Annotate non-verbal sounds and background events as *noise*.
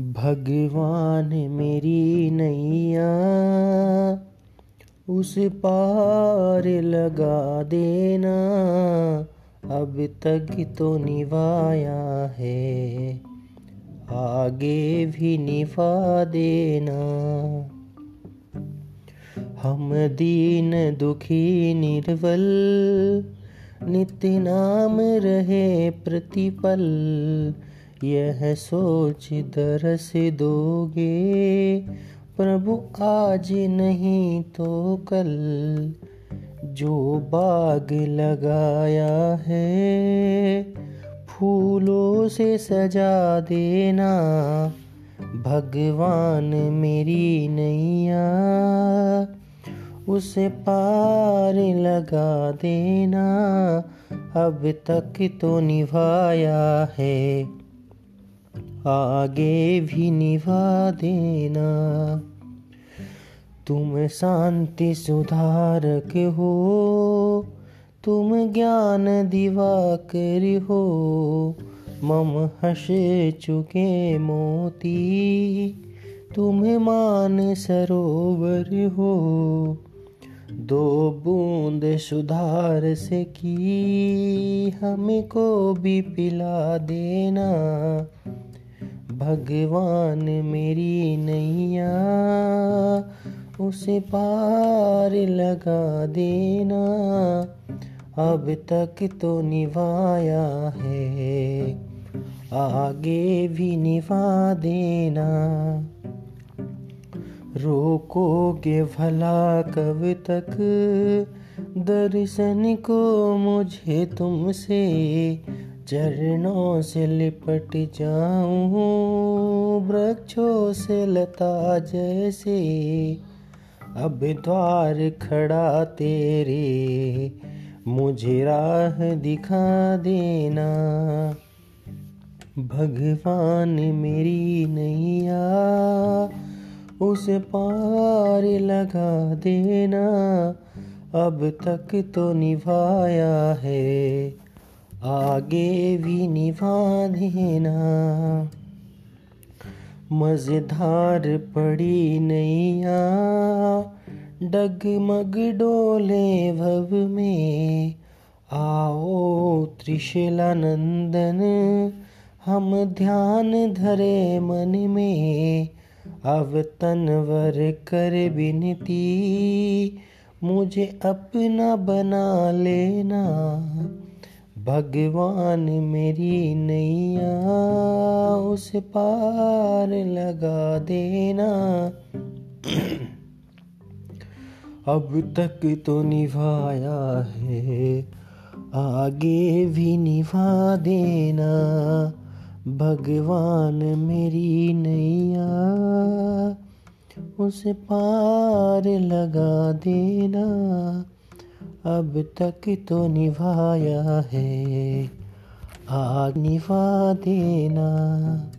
भगवान मेरी नैया, उस पार लगा देना, अब तक तो निभाया है। आगे भी निभा देना। हम दीन दुखी निर्बल, नित्य नाम रहे प्रतिपल यह सोच दरस दोगे। प्रभु आज नहीं तो कल जो बाग लगाया है, फूलों से सजा देना भगवान मेरी नैया। उसे पार लगा देना, अब तक तो निभाया है। आगे भी निभा देना। तुम शांति सुधारक हो, तुम ज्ञान दिवाकर हो। मम हस चुके मोती, तुम मान सरोवर हो। दो बूंद सुधार से की हमको भी पिला देना। भगवान मेरी नैया, उसे पार लगा देना। अब तक तो निभाया है, आगे भी निभा देना। रोकोगे भला कब तक? दर्शन को मुझे तुमसे चरणों से लिपट जाऊँ, वृक्षों से लता जैसे। अब द्वार खड़ा तेरे, मुझे राह दिखा देना। भगवान मेरी नैया, उस पार लगा देना। अब तक तो निभाया है आगे भी निभा देना मज़ेदार पड़ी नैया, डगमग डोले भव में। आओ त्रिशला नंदन, हम ध्यान धरे मन में। अब तनवर कर बिनती मुझे अपना बना लेना। भगवान मेरी नैया, उस पार लगा देना। *clears throat* अब तक तो निभाया है, आगे भी निभा देना। भगवान मेरी नैया, उस पार लगा देना। अब तक तो निभाया है। आग निभा देना।